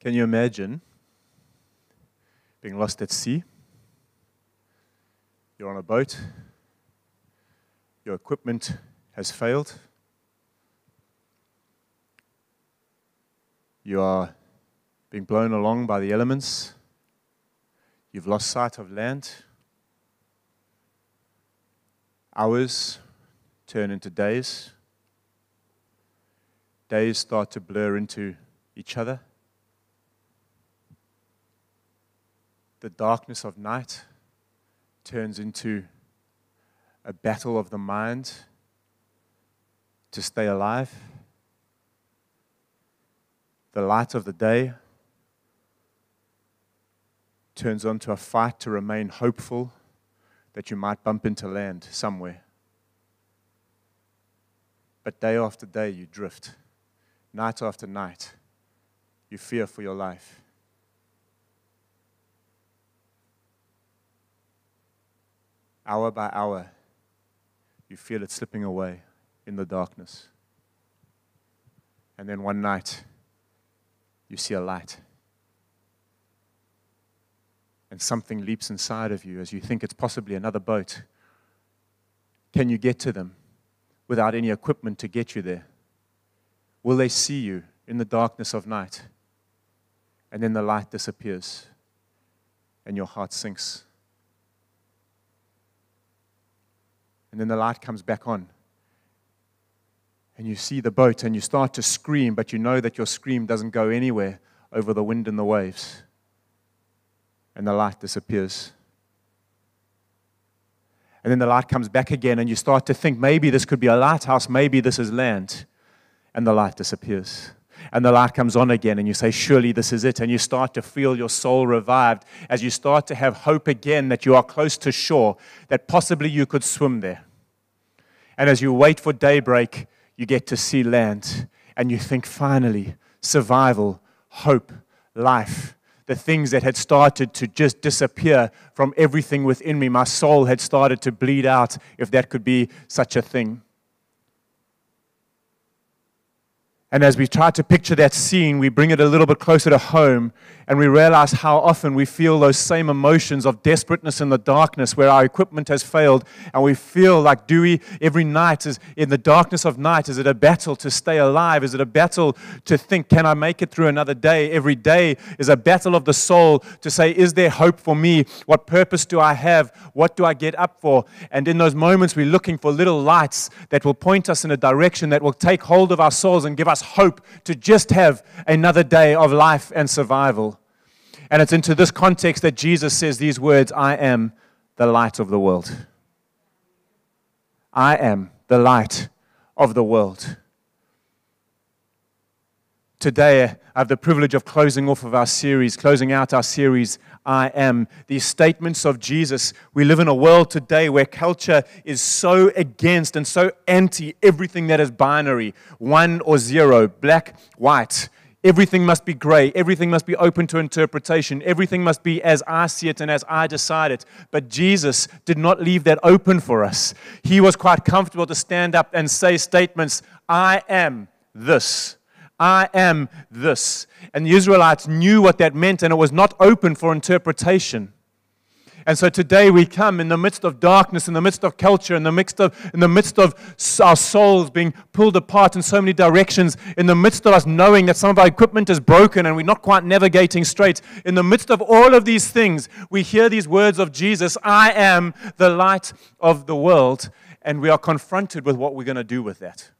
Can you imagine being lost at sea? You're on a boat, your equipment has failed, you are being blown along by the elements, you've lost sight of land. Hours turn into days. Days start to blur into each other. The darkness of night turns into a battle of the mind to stay alive. The light of the day turns onto a fight to remain hopeful that you might bump into land somewhere. But day after day, you drift. Night after night, you fear for your life. Hour by hour, you feel it slipping away in the darkness. And then one night, you see a light. And something leaps inside of you as you think it's possibly another boat. Can you get to them without any equipment to get you there? Will they see you in the darkness of night? And then the light disappears and your heart sinks. And then the light comes back on. And you see the boat and you start to scream, but you know that your scream doesn't go anywhere over the wind and the waves. And the light disappears. And then the light comes back again, and you start to think maybe this could be a lighthouse, maybe this is land. And the light disappears. And the light comes on again, and you say, Surely this is it. And you start to feel your soul revived as you start to have hope again that you are close to shore, that possibly you could swim there. And as you wait for daybreak, you get to see land. And you think, finally, survival, hope, life. The things that had started to just disappear from everything within me. My soul had started to bleed out, if that could be such a thing. And as we try to picture that scene, we bring it a little bit closer to home and we realize how often we feel those same emotions of desperateness in the darkness where our equipment has failed. And we feel like Dewey every night is in the darkness of night. Is it a battle to stay alive? Is it a battle to think, can I make it through another day? Every day is a battle of the soul to say, is there hope for me? What purpose do I have? What do I get up for? And in those moments, we're looking for little lights that will point us in a direction that will take hold of our souls and give us us hope to just have another day of life and survival. And it's into this context that Jesus says these words I am the light of the world. I am the light of the world. Today, I have the privilege of closing off of our series, closing out our series, I am. These statements of Jesus. We live in a world today where culture is so against and so anti everything that is binary one or zero, black, white. Everything must be gray. Everything must be open to interpretation. Everything must be as I see it and as I decide it. But Jesus did not leave that open for us. He was quite comfortable to stand up and say statements I am this. I am this. And the Israelites knew what that meant, and it was not open for interpretation. And so today we come in the midst of darkness, in the midst of culture, in the midst of, in the midst of our souls being pulled apart in so many directions, in the midst of us knowing that some of our equipment is broken and we're not quite navigating straight. In the midst of all of these things, we hear these words of Jesus I am the light of the world. And we are confronted with what we're going to do with that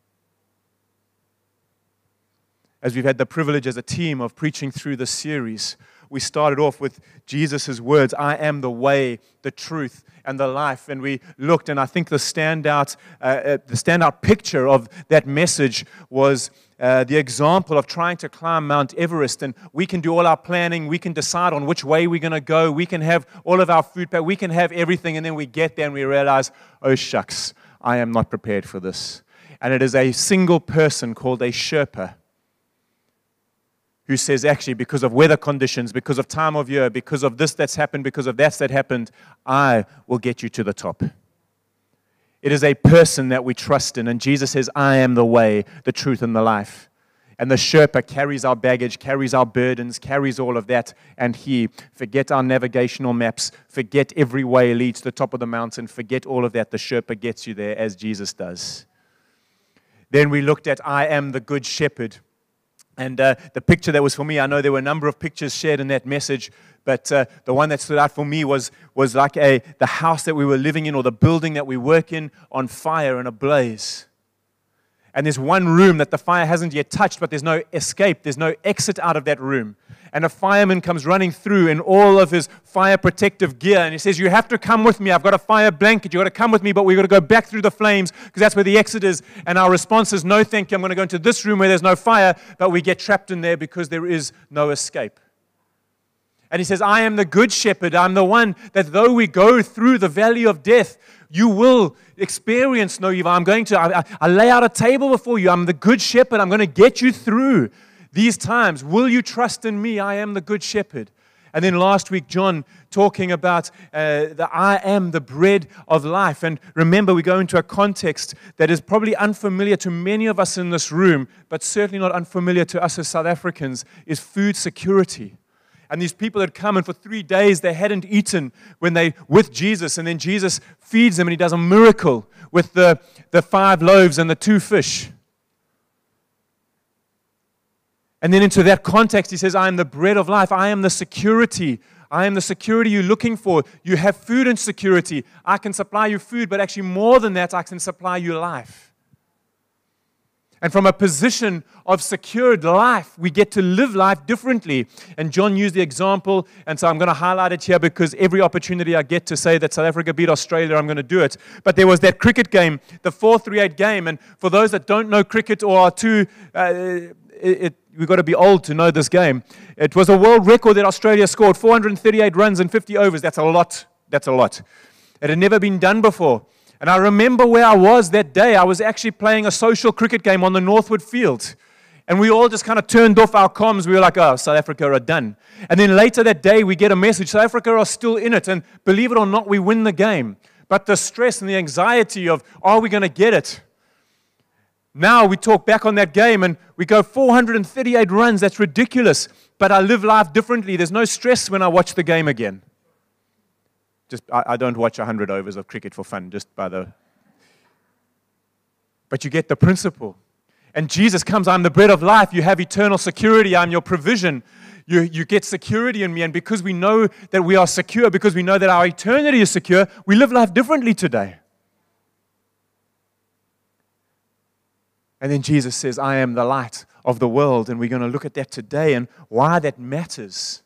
as we've had the privilege as a team of preaching through this series, we started off with Jesus' words I am the way, the truth, and the life. And we looked, and I think the standout, uh, uh, the standout picture of that message was uh, the example of trying to climb Mount Everest. And we can do all our planning, we can decide on which way we're going to go, we can have all of our food, we can have everything, and then we get there and we realize, oh, shucks, I am not prepared for this. And it is a single person called a Sherpa who says, actually, because of weather conditions, because of time of year, because of this that's happened, because of that that happened, I will get you to the top. It is a person that we trust in. And Jesus says, I am the way, the truth, and the life. And the Sherpa carries our baggage, carries our burdens, carries all of that. And he, forget our navigational maps, forget every way leads to the top of the mountain, forget all of that. The Sherpa gets you there as Jesus does. Then we looked at I am the good shepherd. And uh, the picture that was for me, I know there were a number of pictures shared in that message, but uh, the one that stood out for me was, was like a, the house that we were living in or the building that we work in on fire and ablaze and there's one room that the fire hasn't yet touched, but there's no escape, there's no exit out of that room. And a fireman comes running through in all of his fire protective gear, and he says, You have to come with me. I've got a fire blanket. You've got to come with me, but we've got to go back through the flames because that's where the exit is. And our response is, No, thank you. I'm going to go into this room where there's no fire, but we get trapped in there because there is no escape. And he says, I am the good shepherd. I'm the one that though we go through the valley of death, you will experience no evil. I'm going to, I, I, lay out a table before you. I'm the good shepherd. I'm going to get you through these times. Will you trust in me? I am the good shepherd. And then last week, John talking about uh, the I am the bread of life. And remember, we go into a context that is probably unfamiliar to many of us in this room, but certainly not unfamiliar to us as South Africans, is food security. And these people had come, and for three days they hadn't eaten when they with Jesus. And then Jesus feeds them, and he does a miracle with the, the five loaves and the two fish. And then into that context, he says, I am the bread of life. I am the security. I am the security you're looking for. You have food and security. I can supply you food, but actually, more than that, I can supply you life. And from a position of secured life, we get to live life differently. And John used the example, and so I'm going to highlight it here because every opportunity I get to say that South Africa beat Australia, I'm going to do it. But there was that cricket game, the 4 3 8 game. And for those that don't know cricket or are too, uh, it, we've got to be old to know this game. It was a world record that Australia scored 438 runs in 50 overs. That's a lot. That's a lot. It had never been done before. And I remember where I was that day. I was actually playing a social cricket game on the Northwood field. And we all just kind of turned off our comms. We were like, oh, South Africa are done. And then later that day, we get a message South Africa are still in it. And believe it or not, we win the game. But the stress and the anxiety of, are we going to get it? Now we talk back on that game and we go 438 runs. That's ridiculous. But I live life differently. There's no stress when I watch the game again. Just, I, I don't watch 100 overs of cricket for fun, just by the. But you get the principle. And Jesus comes, I'm the bread of life. You have eternal security. I'm your provision. You, you get security in me. And because we know that we are secure, because we know that our eternity is secure, we live life differently today. And then Jesus says, I am the light of the world. And we're going to look at that today and why that matters.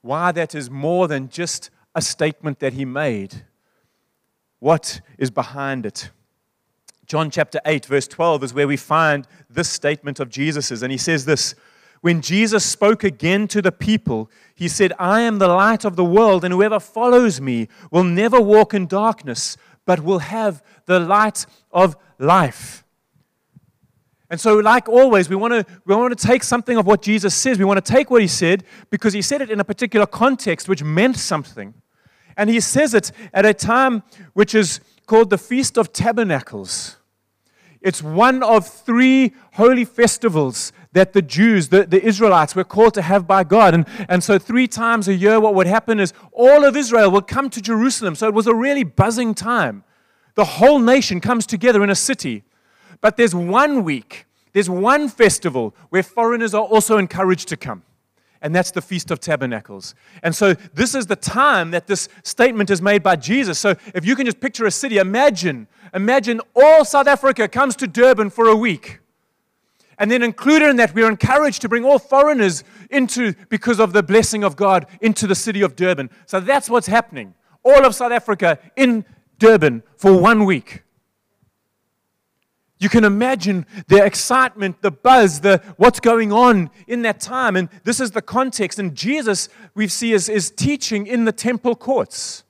Why that is more than just a statement that he made. What is behind it? John chapter 8, verse 12 is where we find this statement of Jesus's. And he says this When Jesus spoke again to the people, he said, I am the light of the world, and whoever follows me will never walk in darkness, but will have the light of life. And so, like always, we want, to, we want to take something of what Jesus says. We want to take what he said because he said it in a particular context which meant something. And he says it at a time which is called the Feast of Tabernacles. It's one of three holy festivals that the Jews, the, the Israelites, were called to have by God. And, and so, three times a year, what would happen is all of Israel would come to Jerusalem. So, it was a really buzzing time. The whole nation comes together in a city. But there's one week, there's one festival where foreigners are also encouraged to come and that's the Feast of Tabernacles. And so, this is the time that this statement is made by Jesus. So, if you can just picture a city, imagine, imagine all South Africa comes to Durban for a week. And then, included in that, we're encouraged to bring all foreigners into, because of the blessing of God, into the city of Durban. So, that's what's happening. All of South Africa in Durban for one week. You can imagine the excitement, the buzz, the what's going on in that time. And this is the context. And Jesus, we see, is, is teaching in the temple courts.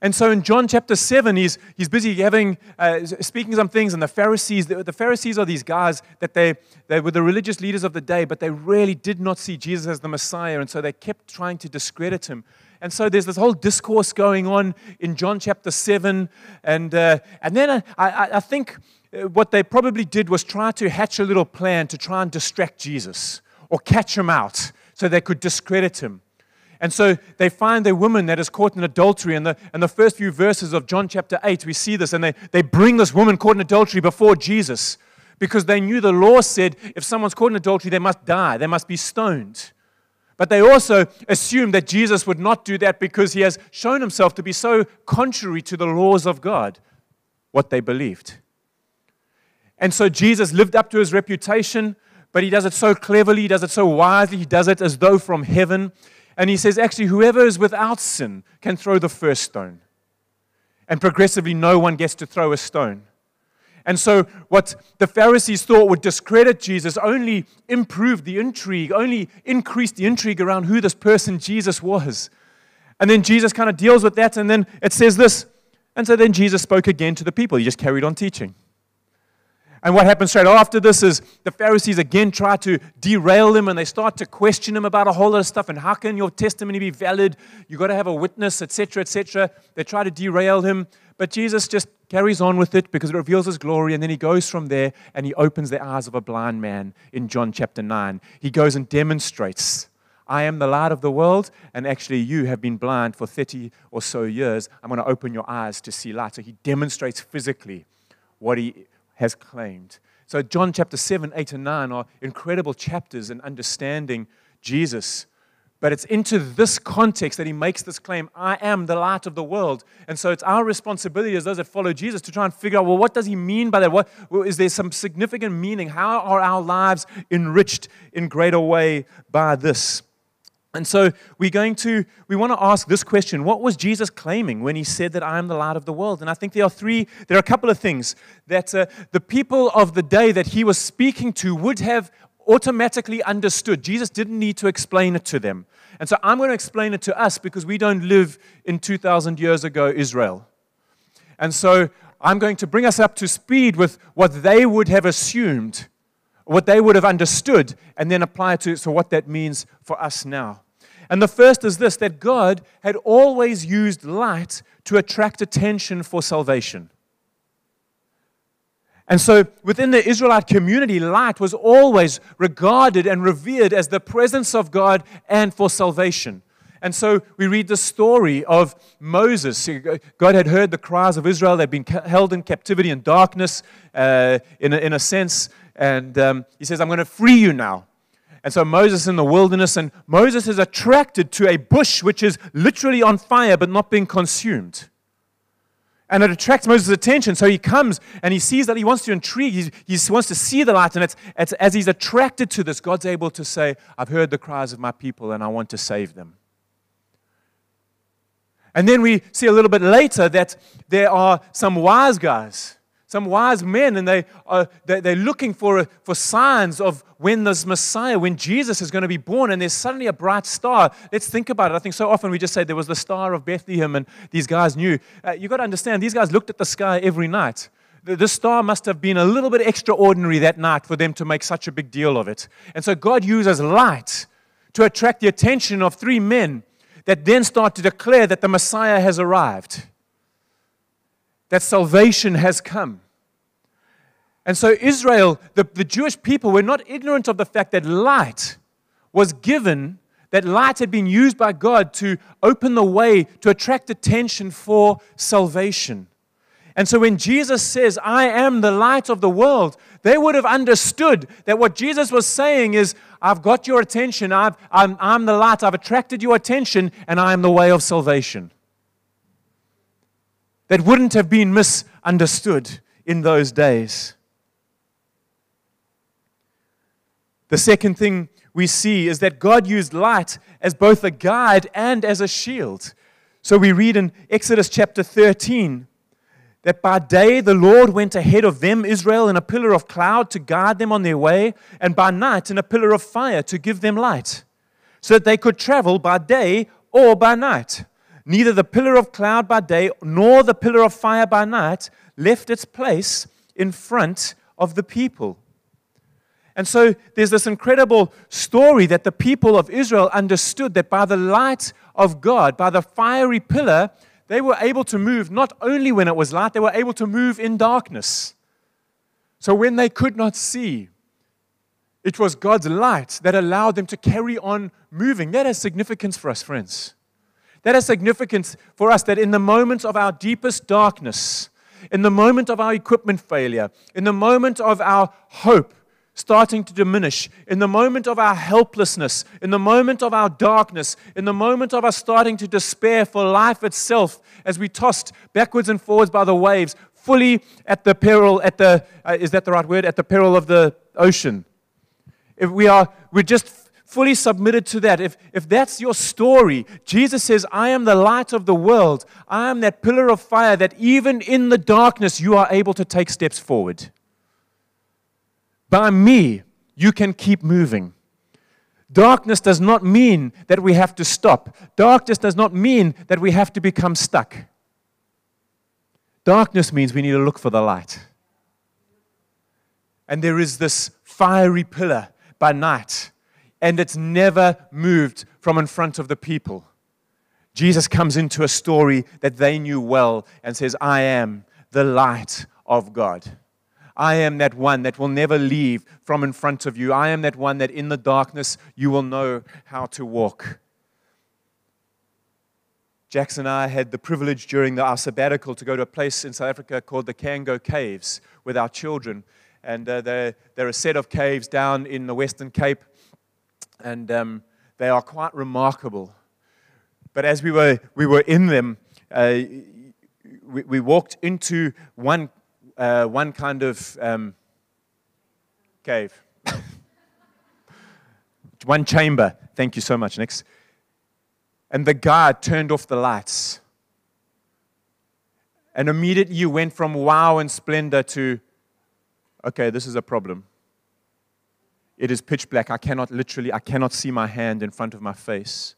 And so in John chapter 7, he's, he's busy having, uh, speaking some things, and the Pharisees, the, the, Pharisees are these guys that they, they were the religious leaders of the day, but they really did not see Jesus as the Messiah, and so they kept trying to discredit him. And so there's this whole discourse going on in John chapter 7. And, uh, and then I, I, I think uh, what they probably did was try to hatch a little plan to try and distract Jesus or catch him out so they could discredit him. And so they find a woman that is caught in adultery. And the, and the first few verses of John chapter 8, we see this. And they, they bring this woman caught in adultery before Jesus because they knew the law said if someone's caught in adultery, they must die, they must be stoned. But they also assumed that Jesus would not do that because he has shown himself to be so contrary to the laws of God, what they believed. And so Jesus lived up to his reputation, but he does it so cleverly, he does it so wisely, he does it as though from heaven. And he says, actually, whoever is without sin can throw the first stone. And progressively, no one gets to throw a stone. And so, what the Pharisees thought would discredit Jesus only improved the intrigue, only increased the intrigue around who this person Jesus was. And then Jesus kind of deals with that, and then it says this. And so then Jesus spoke again to the people. He just carried on teaching. And what happens straight after this is the Pharisees again try to derail him and they start to question him about a whole lot of stuff. And how can your testimony be valid? You've got to have a witness, etc., etc. They try to derail him. But Jesus just carries on with it because it reveals his glory. And then he goes from there and he opens the eyes of a blind man in John chapter 9. He goes and demonstrates I am the light of the world, and actually, you have been blind for 30 or so years. I'm going to open your eyes to see light. So he demonstrates physically what he has claimed. So, John chapter 7, 8, and 9 are incredible chapters in understanding Jesus. But it's into this context that he makes this claim I am the light of the world. And so it's our responsibility as those that follow Jesus to try and figure out well, what does he mean by that? What, is there some significant meaning? How are our lives enriched in greater way by this? And so we're going to, we want to ask this question What was Jesus claiming when he said that I am the light of the world? And I think there are three, there are a couple of things that uh, the people of the day that he was speaking to would have automatically understood. Jesus didn't need to explain it to them. And so I'm going to explain it to us because we don't live in 2,000 years ago Israel. And so I'm going to bring us up to speed with what they would have assumed what they would have understood, and then apply it to so what that means for us now. And the first is this that God had always used light to attract attention for salvation. And so within the Israelite community, light was always regarded and revered as the presence of God and for salvation. And so we read the story of Moses. God had heard the cries of Israel. They'd been held in captivity in darkness, uh, in, a, in a sense. And um, he says, I'm going to free you now. And so Moses in the wilderness, and Moses is attracted to a bush which is literally on fire but not being consumed. And it attracts Moses' attention. So he comes and he sees that he wants to intrigue. He, wants to see the light. And it's, it's as he's attracted to this, God's able to say, I've heard the cries of my people and I want to save them. And then we see a little bit later that there are some wise guys some wise men, and they are, they're looking for, for signs of when this Messiah, when Jesus is going to be born, and there's suddenly a bright star. Let's think about it. I think so often we just say there was the star of Bethlehem, and these guys knew. Uh, you've got to understand, these guys looked at the sky every night. The star must have been a little bit extraordinary that night for them to make such a big deal of it. And so God uses light to attract the attention of three men that then start to declare that the Messiah has arrived that salvation has come. And so, Israel, the, the Jewish people, were not ignorant of the fact that light was given, that light had been used by God to open the way to attract attention for salvation. And so, when Jesus says, I am the light of the world, they would have understood that what Jesus was saying is, I've got your attention, I've, I'm, I'm the light, I've attracted your attention, and I am the way of salvation that wouldn't have been misunderstood in those days. The second thing we see is that God used light as both a guide and as a shield. So we read in Exodus chapter 13 that by day the Lord went ahead of them, Israel, in a pillar of cloud to guide them on their way, and by night in a pillar of fire to give them light, so that they could travel by day or by night. Neither the pillar of cloud by day nor the pillar of fire by night left its place in front of the people. And so there's this incredible story that the people of Israel understood that by the light of God, by the fiery pillar, they were able to move not only when it was light, they were able to move in darkness. So when they could not see, it was God's light that allowed them to carry on moving. That has significance for us, friends. That has significance for us that in the moments of our deepest darkness, in the moment of our equipment failure, in the moment of our hope, starting to diminish, in the moment of our helplessness, in the moment of our darkness, in the moment of us starting to despair for life itself, as we tossed backwards and forwards by the waves, fully at the peril, at the, uh, is that the right word? At the peril of the ocean. If we are, we're just fully submitted to that. If, if that's your story, Jesus says, I am the light of the world. I am that pillar of fire that even in the darkness you are able to take steps forward. By me, you can keep moving. Darkness does not mean that we have to stop. Darkness does not mean that we have to become stuck. Darkness means we need to look for the light. And there is this fiery pillar by night, and it's never moved from in front of the people. Jesus comes into a story that they knew well and says, I am the light of God. I am that one that will never leave from in front of you. I am that one that in the darkness you will know how to walk. Jackson and I had the privilege during the, our sabbatical to go to a place in South Africa called the Cango Caves with our children. And uh, they're, they're, a set of caves down in the Western Cape, and um, they are quite remarkable. But as we were, we were in them, uh, we, we, walked into one uh, one kind of um, cave, one chamber. Thank you so much. Next. And the guard turned off the lights. And immediately you went from wow and splendor to, okay, this is a problem. It is pitch black. I cannot literally, I cannot see my hand in front of my face.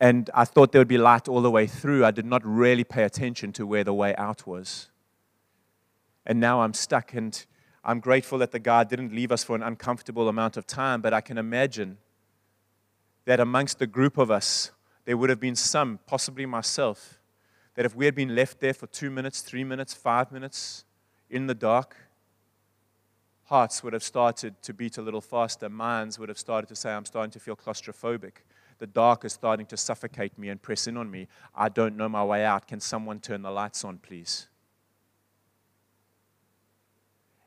And I thought there would be light all the way through. I did not really pay attention to where the way out was and now I'm stuck. And I'm grateful that the God didn't leave us for an uncomfortable amount of time, but I can imagine that amongst the group of us, there would have been some, possibly myself, that if we had been left there for two minutes, three minutes, five minutes in the dark, hearts would have started to beat a little faster. Minds would have started to say, I'm starting to feel claustrophobic. The dark is starting to suffocate me and press in on me. I don't know my way out. Can someone turn the lights on, please?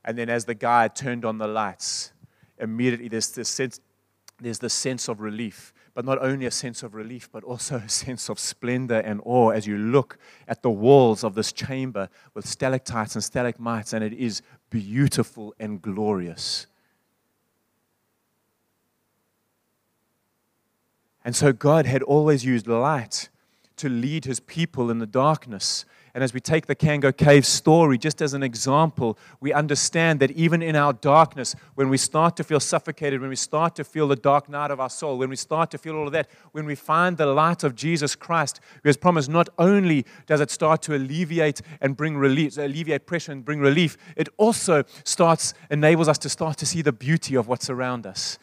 And then as the guy turned on the lights, immediately there's this sense, there's this sense of relief. But not only a sense of relief, but also a sense of splendor and awe as you look at the walls of this chamber with stalactites and stalagmites, and it is beautiful and glorious. And so God had always used light to lead his people in the darkness. And as we take the Cango Cave story just as an example, we understand that even in our darkness, when we start to feel suffocated, when we start to feel the dark night of our soul, when we start to feel all of that, when we find the light of Jesus Christ, who has promised not only does it start to alleviate and bring relief, alleviate pressure and bring relief, it also starts, enables us to start to see the beauty of what's around us.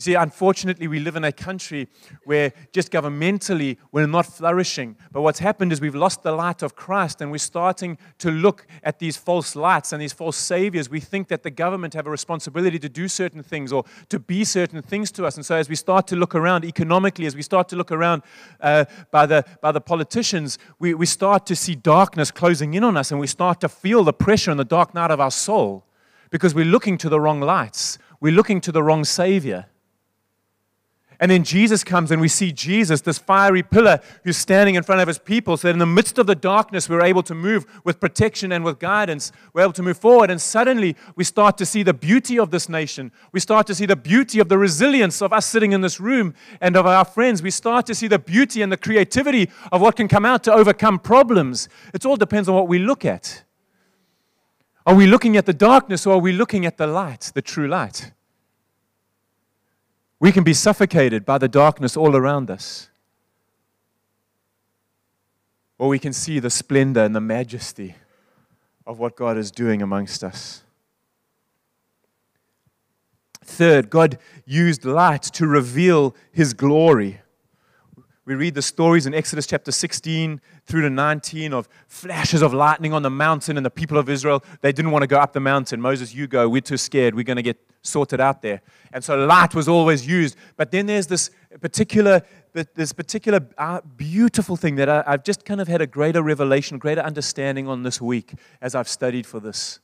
See, unfortunately, we live in a country where just governmentally we're not flourishing. But what's happened is we've lost the light of Christ and we're starting to look at these false lights and these false saviors. We think that the government have a responsibility to do certain things or to be certain things to us. And so as we start to look around economically, as we start to look around uh, by, the, by the politicians, we, we start to see darkness closing in on us and we start to feel the pressure in the dark night of our soul because we're looking to the wrong lights. We're looking to the wrong savior. And then Jesus comes, and we see Jesus, this fiery pillar, who's standing in front of his people, so that in the midst of the darkness, we're able to move with protection and with guidance. We're able to move forward, and suddenly we start to see the beauty of this nation. We start to see the beauty of the resilience of us sitting in this room and of our friends. We start to see the beauty and the creativity of what can come out to overcome problems. It all depends on what we look at. Are we looking at the darkness or are we looking at the light, the true light? We can be suffocated by the darkness all around us. Or we can see the splendor and the majesty of what God is doing amongst us. Third, God used light to reveal his glory. We read the stories in Exodus chapter 16 through to 19 of flashes of lightning on the mountain, and the people of Israel, they didn't want to go up the mountain. Moses, you go. We're too scared. We're going to get sorted out there. And so light was always used. But then there's this particular, this particular uh, beautiful thing that I, I've just kind of had a greater revelation, greater understanding on this week as I've studied for this.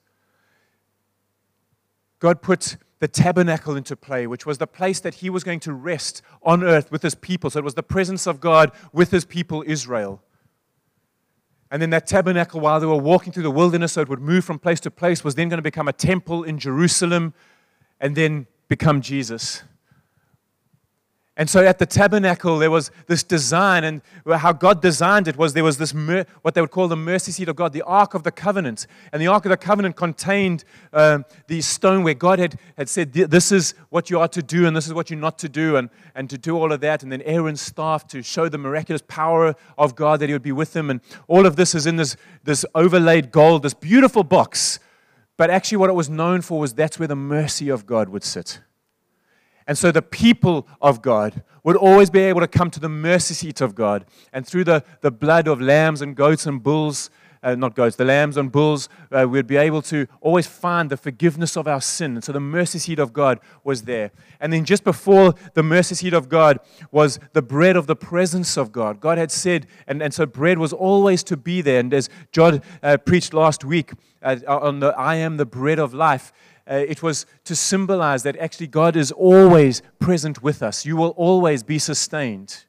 God put the tabernacle into play, which was the place that he was going to rest on earth with his people. So it was the presence of God with his people, Israel. And then that tabernacle, while they were walking through the wilderness, so it would move from place to place, was then going to become a temple in Jerusalem and then become Jesus. And so at the tabernacle, there was this design, and how God designed it was there was this, mer- what they would call the mercy seat of God, the Ark of the Covenant. And the Ark of the Covenant contained um, the stone where God had, had said, This is what you are to do, and this is what you're not to do, and, and to do all of that. And then Aaron's staff to show the miraculous power of God that he would be with them. And all of this is in this, this overlaid gold, this beautiful box. But actually, what it was known for was that's where the mercy of God would sit. And so the people of God would always be able to come to the mercy seat of God. And through the, the blood of lambs and goats and bulls, uh, not goats, the lambs and bulls, uh, we'd be able to always find the forgiveness of our sin. And so the mercy seat of God was there. And then just before the mercy seat of God was the bread of the presence of God. God had said, and, and so bread was always to be there. And as John uh, preached last week uh, on the I am the bread of life, uh, it was to symbolize that actually God is always present with us. You will always be sustained.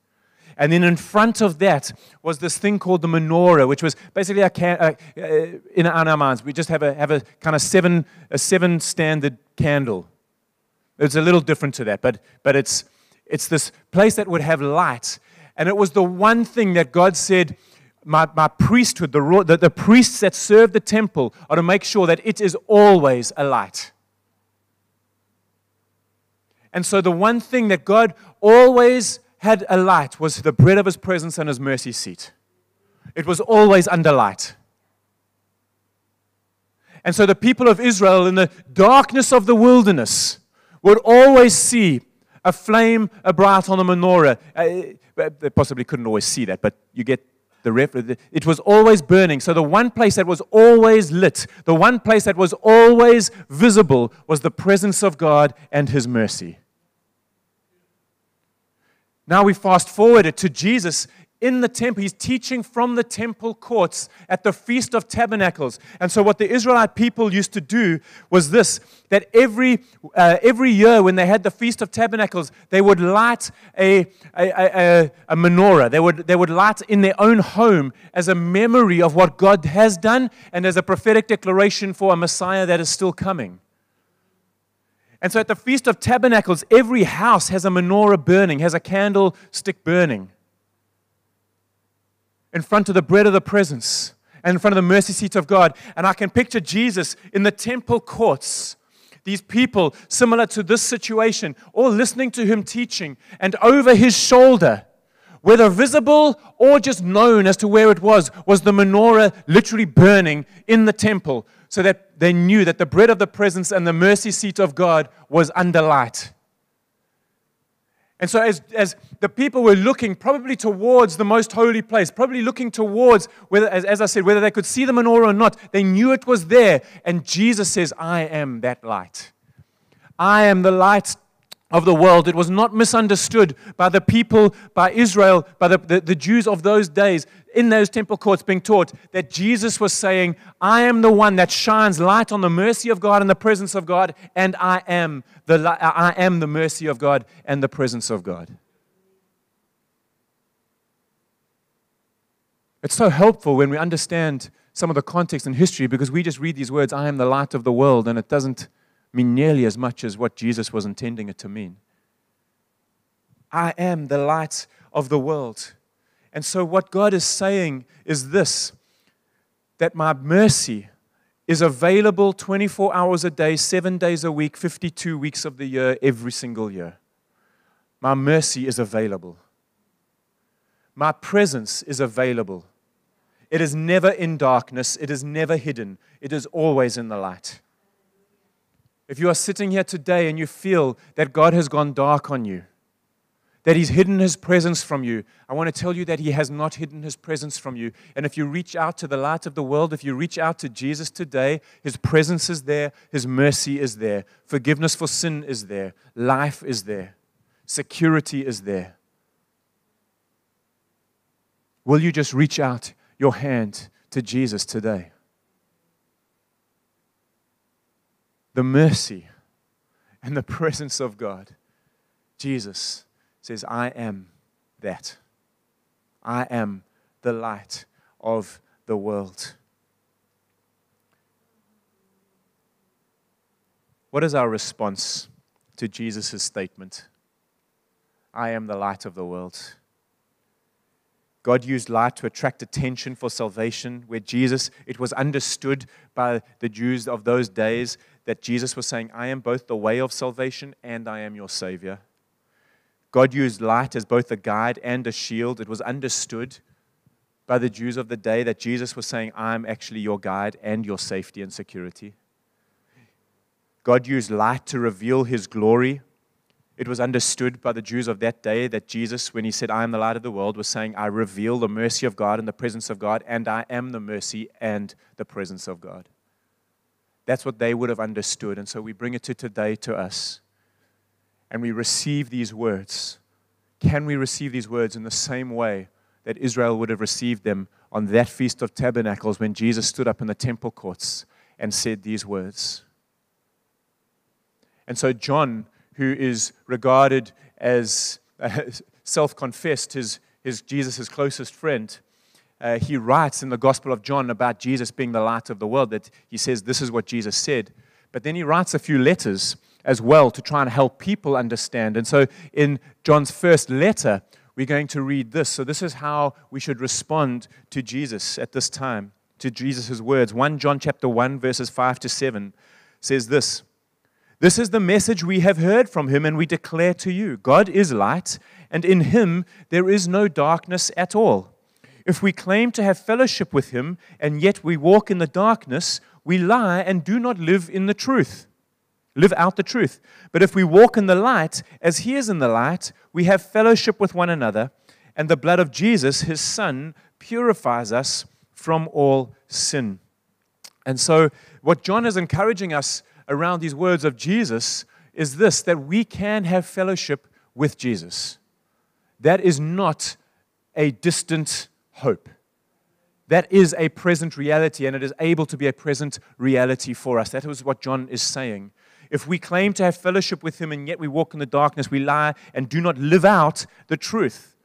And then in front of that was this thing called the menorah, which was basically a can, uh, uh, in our minds. We just have a, have a kind of seven, a seven standard candle. It's a little different to that, but, but it's, it's this place that would have light. And it was the one thing that God said, my, my priesthood, the, the, the priests that serve the temple, are to make sure that it is always a light. And so, the one thing that God always had a light was the bread of his presence and his mercy seat. It was always under light. And so, the people of Israel, in the darkness of the wilderness, would always see a flame a bright on the menorah. Uh, they possibly couldn't always see that, but you get the ref- it was always burning. So the one place that was always lit, the one place that was always visible was the presence of God and his mercy. Now we fast forward it to Jesus in the temple. He's teaching from the temple courts at the Feast of Tabernacles. And so, what the Israelite people used to do was this that every, uh, every year when they had the Feast of Tabernacles, they would light a, a, a, a menorah. They would, they would light in their own home as a memory of what God has done and as a prophetic declaration for a Messiah that is still coming. And so at the Feast of Tabernacles, every house has a menorah burning, has a candlestick burning in front of the bread of the presence and in front of the mercy seat of God. And I can picture Jesus in the temple courts. These people, similar to this situation, all listening to him teaching, and over his shoulder, whether visible or just known as to where it was, was the menorah literally burning in the temple, so that they knew that the bread of the presence and the mercy seat of God was under light. And so, as, as the people were looking probably towards the most holy place, probably looking towards, whether, as, as I said, whether they could see the menorah or not, they knew it was there. And Jesus says, I am that light. I am the light of the world. It was not misunderstood by the people, by Israel, by the, the, the, Jews of those days in those temple courts being taught that Jesus was saying, I am the one that shines light on the mercy of God and the presence of God, and I am the, uh, I am the mercy of God and the presence of God. It's so helpful when we understand some of the context and history because we just read these words, I am the light of the world, and it doesn't mean nearly as much as what Jesus was intending it to mean. I am the light of the world. And so, what God is saying is this that my mercy is available 24 hours a day, seven days a week, 52 weeks of the year, every single year. My mercy is available. My presence is available. It is never in darkness, it is never hidden, it is always in the light. If you are sitting here today and you feel that God has gone dark on you, that He's hidden His presence from you, I want to tell you that He has not hidden His presence from you. And if you reach out to the light of the world, if you reach out to Jesus today, His presence is there, His mercy is there, forgiveness for sin is there, life is there, security is there. Will you just reach out your hand to Jesus today? the mercy and the presence of God. Jesus says, I am that. I am the light of the world. What is our response to Jesus' statement? I am the light of the world. God used light to attract attention for salvation, where Jesus, it was understood by the Jews of those days that Jesus was saying, I am both the way of salvation and I am your Savior. God used light as both a guide and a shield. It was understood by the Jews of the day that Jesus was saying, I'm actually your guide and your safety and security. God used light to reveal his glory. It was understood by the Jews of that day that Jesus, when he said, I am the light of the world, was saying, I reveal the mercy of God and the presence of God, and I am the mercy and the presence of God. That's what they would have understood. And so we bring it to today to us. And we receive these words. Can we receive these words in the same way that Israel would have received them on that Feast of Tabernacles when Jesus stood up in the temple courts and said these words? And so, John, who is regarded as uh, self confessed, his, his Jesus' closest friend, uh, he writes in the Gospel of John about Jesus being the light of the world, that he says this is what Jesus said. But then he writes a few letters as well to try and help people understand. And so in John's first letter, we're going to read this. So this is how we should respond to Jesus at this time, to Jesus' words. 1 John chapter 1, verses 5 to 7 says this. This is the message we have heard from him and we declare to you God is light, and in him there is no darkness at all. If we claim to have fellowship with him and yet we walk in the darkness, we lie and do not live in the truth. Live out the truth. But if we walk in the light, as he is in the light, we have fellowship with one another, and the blood of Jesus, his son, purifies us from all sin. And so, what John is encouraging us around these words of Jesus is this that we can have fellowship with Jesus. That is not a distant hope. That is a present reality, and it is able to be a present reality for us. That is what John is saying. If we claim to have fellowship with him and yet we walk in the darkness, we lie and do not live out the truth.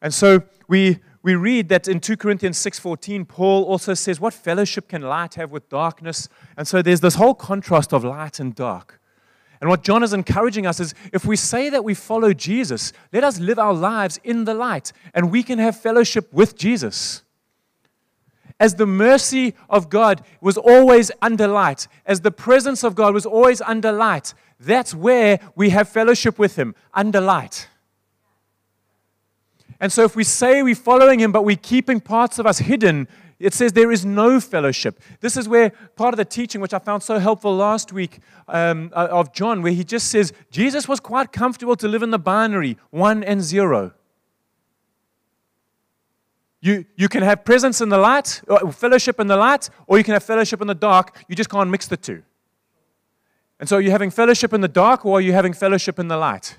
And so we, we read that in 2 Corinthians 6:14, Paul also says, What fellowship can light have with darkness? And so there's this whole contrast of light and dark. And what John is encouraging us is if we say that we follow Jesus, let us live our lives in the light and we can have fellowship with Jesus. As the mercy of God was always under light, as the presence of God was always under light, that's where we have fellowship with Him, under light. And so if we say we're following Him, but we're keeping parts of us hidden, it says there is no fellowship. This is where part of the teaching, which I found so helpful last week um, uh, of John, where he just says Jesus was quite comfortable to live in the binary, one and zero. You, you can have presence in the light, uh, fellowship in the light, or you can have fellowship in the dark. You just can't mix the two. And so, are you having fellowship in the dark, or are you having fellowship in the light?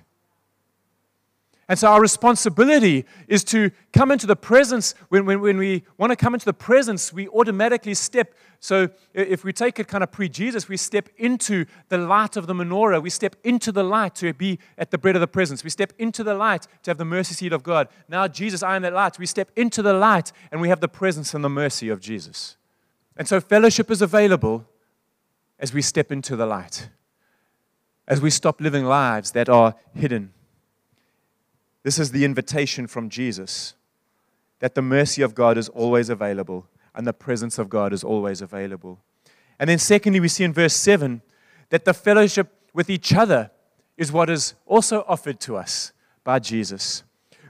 And so our responsibility is to come into the presence. When, when, when we want to come into the presence, we automatically step. So if we take it kind of pre Jesus, we step into the light of the menorah. We step into the light to be at the bread of the presence. We step into the light to have the mercy seat of God. Now, Jesus, I am that light. We step into the light and we have the presence and the mercy of Jesus. And so fellowship is available as we step into the light, as we stop living lives that are hidden this is the invitation from Jesus that the mercy of God is always available and the presence of God is always available. And then, secondly, we see in verse 7 that the fellowship with each other is what is also offered to us by Jesus.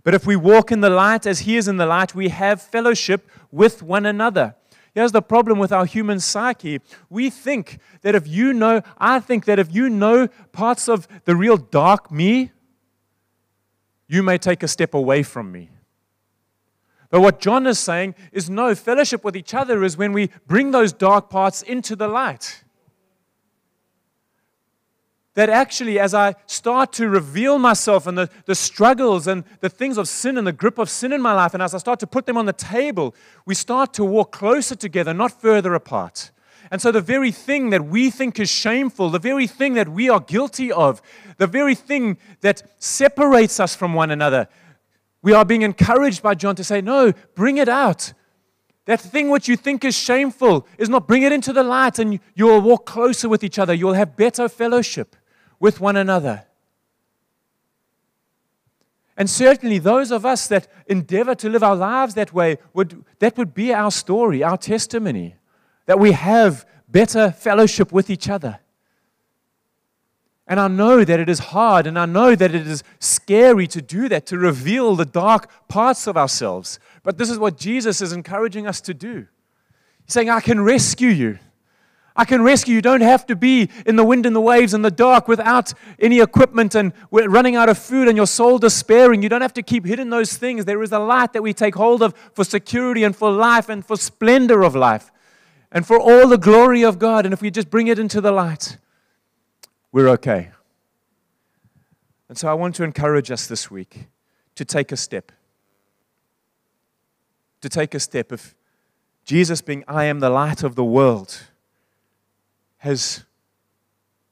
But if we walk in the light as He is in the light, we have fellowship with one another. Here's the problem with our human psyche. We think that if you know, I think that if you know parts of the real dark me, you may take a step away from me. But what John is saying is no, fellowship with each other is when we bring those dark parts into the light that actually, as I start to reveal myself and the, the struggles and the things of sin and the grip of sin in my life, and as I start to put them on the table, we start to walk closer together, not further apart. And so, the very thing that we think is shameful, the very thing that we are guilty of, the very thing that separates us from one another, we are being encouraged by John to say, No, bring it out. That thing which you think is shameful is not, bring it into the light, and you will walk closer with each other. You will have better fellowship with one another. And certainly, those of us that endeavor to live our lives that way, would, that would be our story, our testimony, that we have better fellowship with each other. And I know that it is hard, and I know that it is scary to do that, to reveal the dark parts of ourselves. But this is what Jesus is encouraging us to do. He's saying, I can rescue you. I can rescue you. Don't have to be in the wind and the waves and the dark without any equipment and running out of food and your soul despairing. You don't have to keep hidden those things. There is a light that we take hold of for security and for life and for splendor of life and for all the glory of God. And if we just bring it into the light, we're okay. And so I want to encourage us this week to take a step. To take a step of Jesus being, I am the light of the world has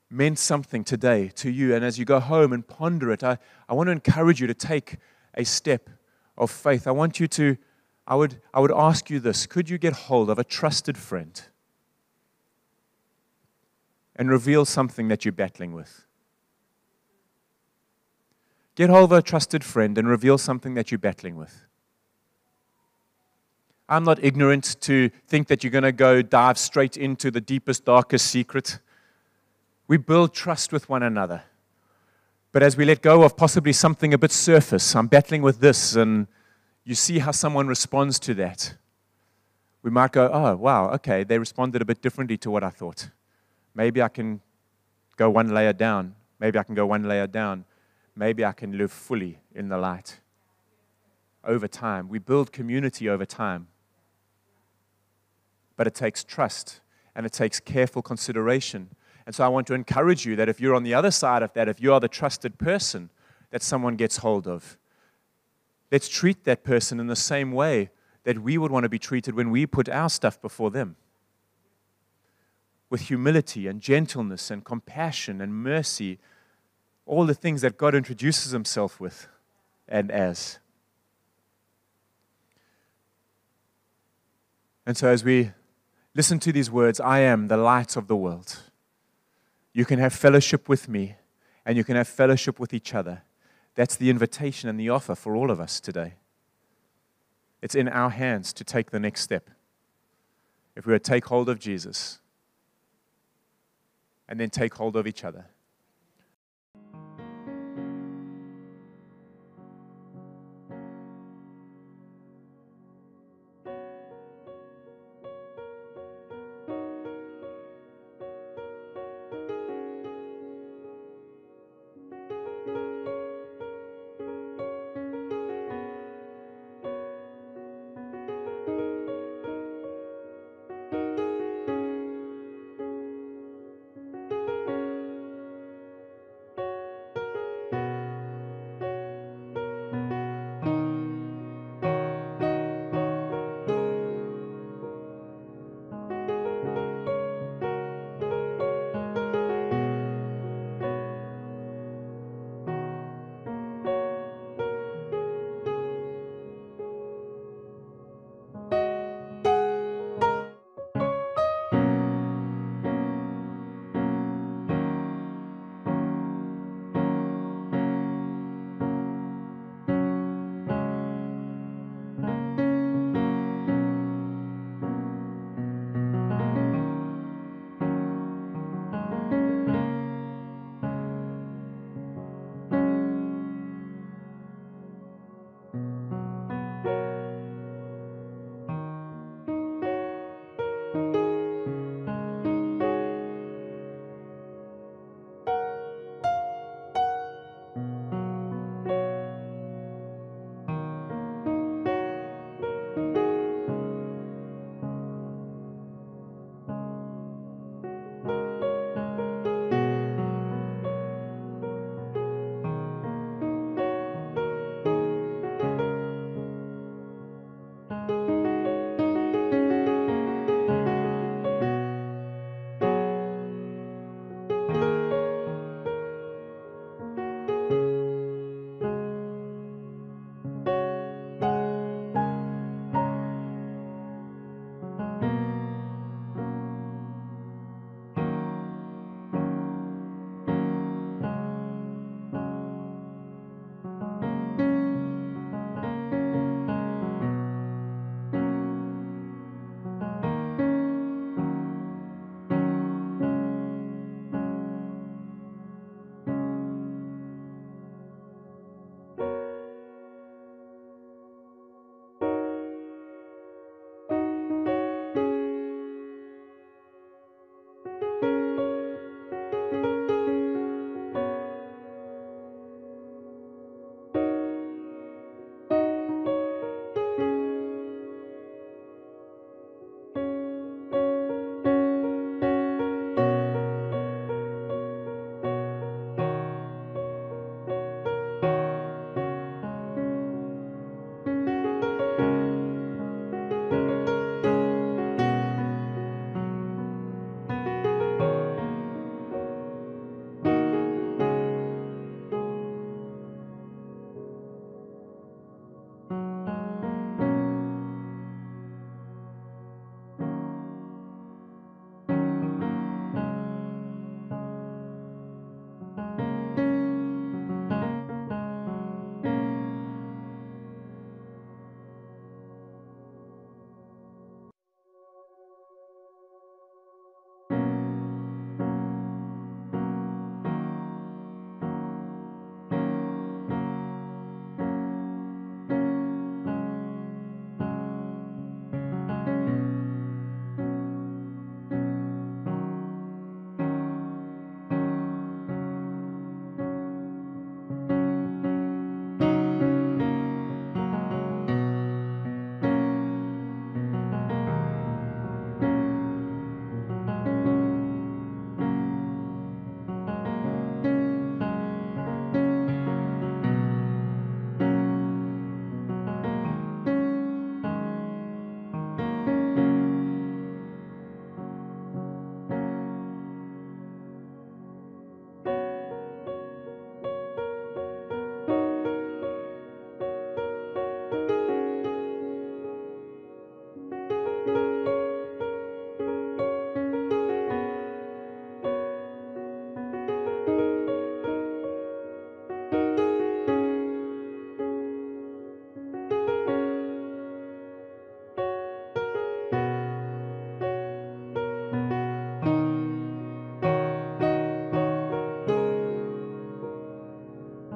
meant something today to you. And as you go home and ponder it, I, I want to encourage you to take a step of faith. I want you to, I would, I would ask you this could you get hold of a trusted friend and reveal something that you're battling with? Get hold of a trusted friend and reveal something that you're battling with. I'm not ignorant to think that you're going to go dive straight into the deepest, darkest secret. We build trust with one another. But as we let go of possibly something a bit surface, I'm battling with this, and you see how someone responds to that. We might go, oh, wow, okay, they responded a bit differently to what I thought. Maybe I can go one layer down. Maybe I can go one layer down. Maybe I can live fully in the light. Over time, we build community over time but it takes trust and it takes careful consideration. And so I want to encourage you that if you're on the other side of that, if you are the trusted person that someone gets hold of, let's treat that person in the same way that we would want to be treated when we put our stuff before them with humility and gentleness and compassion and mercy, all the things that God introduces Himself with and as. And so, as we Listen to these words I am the light of the world. You can have fellowship with me, and you can have fellowship with each other. That's the invitation and the offer for all of us today. It's in our hands to take the next step. If we would take hold of Jesus and then take hold of each other.